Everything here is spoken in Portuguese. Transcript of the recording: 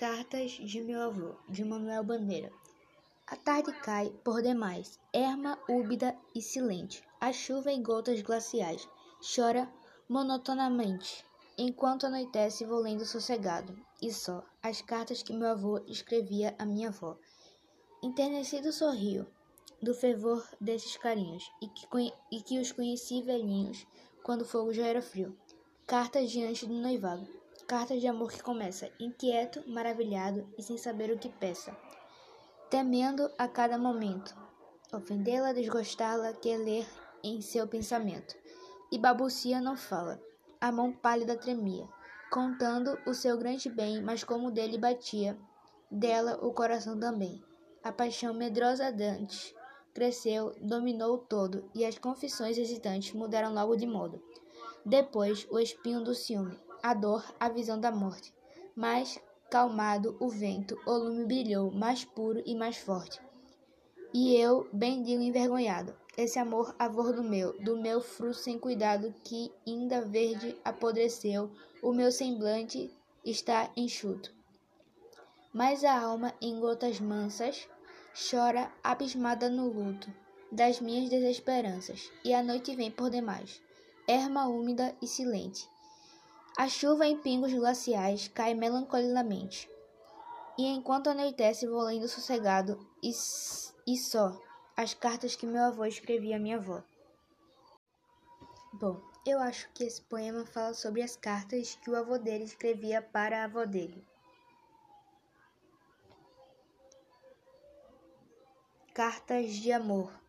Cartas de meu avô, de Manuel Bandeira. A tarde cai, por demais, erma, úbida e silente. A chuva em gotas glaciais chora monotonamente. Enquanto anoitece, vou lendo sossegado, e só, as cartas que meu avô escrevia à minha avó. Enternecido sorriu do fervor desses carinhos, e que, e que os conheci velhinhos, quando o fogo já era frio. Cartas diante do noivado. Cartas de amor que começa, inquieto, maravilhado e sem saber o que peça. Temendo a cada momento. Ofendê-la, desgostá-la, quer ler em seu pensamento. E babucia não fala. A mão pálida tremia, contando o seu grande bem, mas como dele batia, dela o coração também. A paixão medrosa dantes cresceu, dominou o todo, e as confissões hesitantes mudaram logo de modo. Depois, o espinho do ciúme, a dor, a visão da morte. Mais calmado o vento, o lume brilhou, mais puro e mais forte. E eu bendigo envergonhado, esse amor avor do meu, do meu fruto sem cuidado, que ainda verde apodreceu, o meu semblante está enxuto. Mas a alma, em gotas mansas, chora abismada no luto das minhas desesperanças, e a noite vem por demais, erma úmida e silente, a chuva em pingos glaciais cai melancolicamente. E enquanto anoitece, vou lendo sossegado e, e só as cartas que meu avô escrevia à minha avó. Bom, eu acho que esse poema fala sobre as cartas que o avô dele escrevia para a avó dele. Cartas de amor.